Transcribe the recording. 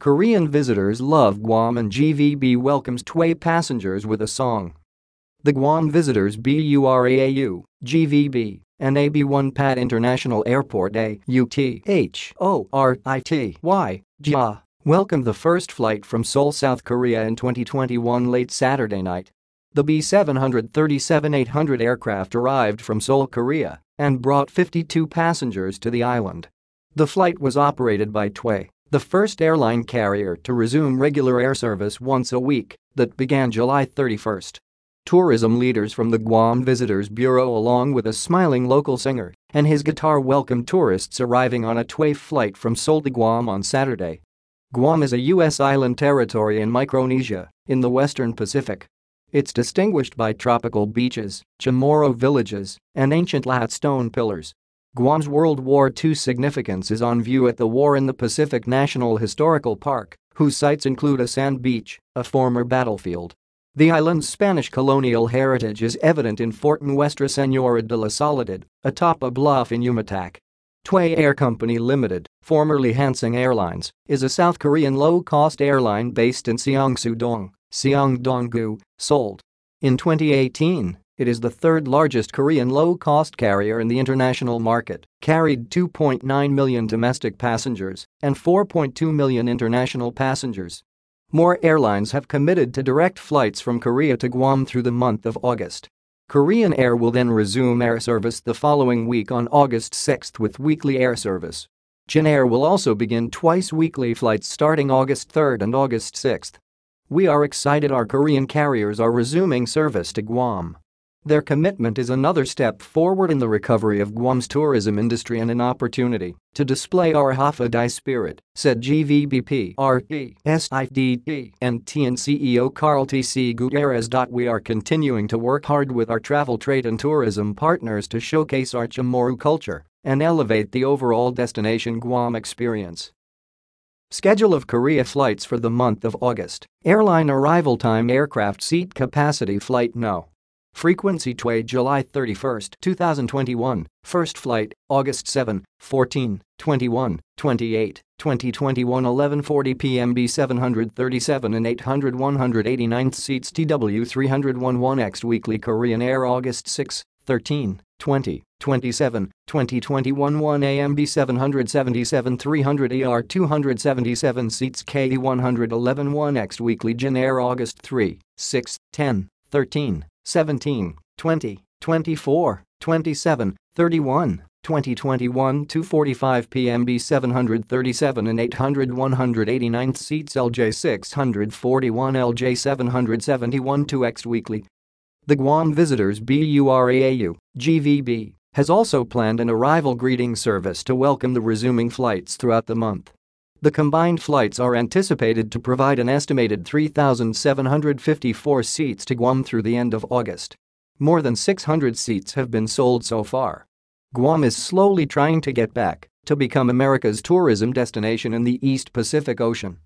Korean visitors love Guam and GVB welcomes TWAY passengers with a song. The Guam Visitors Bureau, GVB, and A.B. Won Pat International Airport AUTHORITY JA welcomed the first flight from Seoul, South Korea in 2021 late Saturday night. The B737-800 aircraft arrived from Seoul, Korea, and brought 52 passengers to the island. The flight was operated by TWAY the first airline carrier to resume regular air service once a week that began July 31. Tourism leaders from the Guam Visitors Bureau along with a smiling local singer and his guitar welcomed tourists arriving on a TWAY flight from Seoul to Guam on Saturday. Guam is a U.S. island territory in Micronesia, in the western Pacific. It's distinguished by tropical beaches, Chamorro villages, and ancient latte stone pillars Guam's World War II significance is on view at the War in the Pacific National Historical Park, whose sites include a sand beach, a former battlefield. The island's Spanish colonial heritage is evident in Fort Nuestra Senora de la Soledad, atop a bluff in Umatac. Tway Air Company Limited, formerly Hansung Airlines, is a South Korean low-cost airline based in Seongsu-dong, Seongdong-gu, Seoul. In 2018, it is the third largest Korean low-cost carrier in the international market, carried 2.9 million domestic passengers and 4.2 million international passengers. More airlines have committed to direct flights from Korea to Guam through the month of August. Korean Air will then resume air service the following week on August 6 with weekly air service. Jin Air will also begin twice weekly flights starting August 3 and August 6. We are excited our Korean carriers are resuming service to Guam. Their commitment is another step forward in the recovery of Guam's tourism industry and an opportunity to display our Hafa spirit, said GVB President and TN CEO Carl T.C. Gutierrez. We are continuing to work hard with our travel trade and tourism partners to showcase our Chamorro culture and elevate the overall destination Guam experience. Schedule of Korea flights for the month of August. Airline arrival time aircraft seat capacity flight no. Frequency Tway July 31, 2021, first flight, August 7, 14, 21, 28, 2021 11:40 p.m. B737 and 800 189th seats TW 311X weekly Korean Air August 6, 13, 20, 27, 2021 1 AM B777 300 ER 277 seats KE 111 1X weekly Jin Air August 3, 6, 10, 13, 17, 20, 24, 27, 31, 2021 2:45 p.m. B737 and 800 189th seats LJ 641 LJ 771 2X weekly. The Guam Visitors Bureau, GVB, has also planned an arrival greeting service to welcome the resuming flights throughout the month. The combined flights are anticipated to provide an estimated 3,754 seats to Guam through the end of August. More than 600 seats have been sold so far. Guam is slowly trying to get back to become America's tourism destination in the East Pacific Ocean.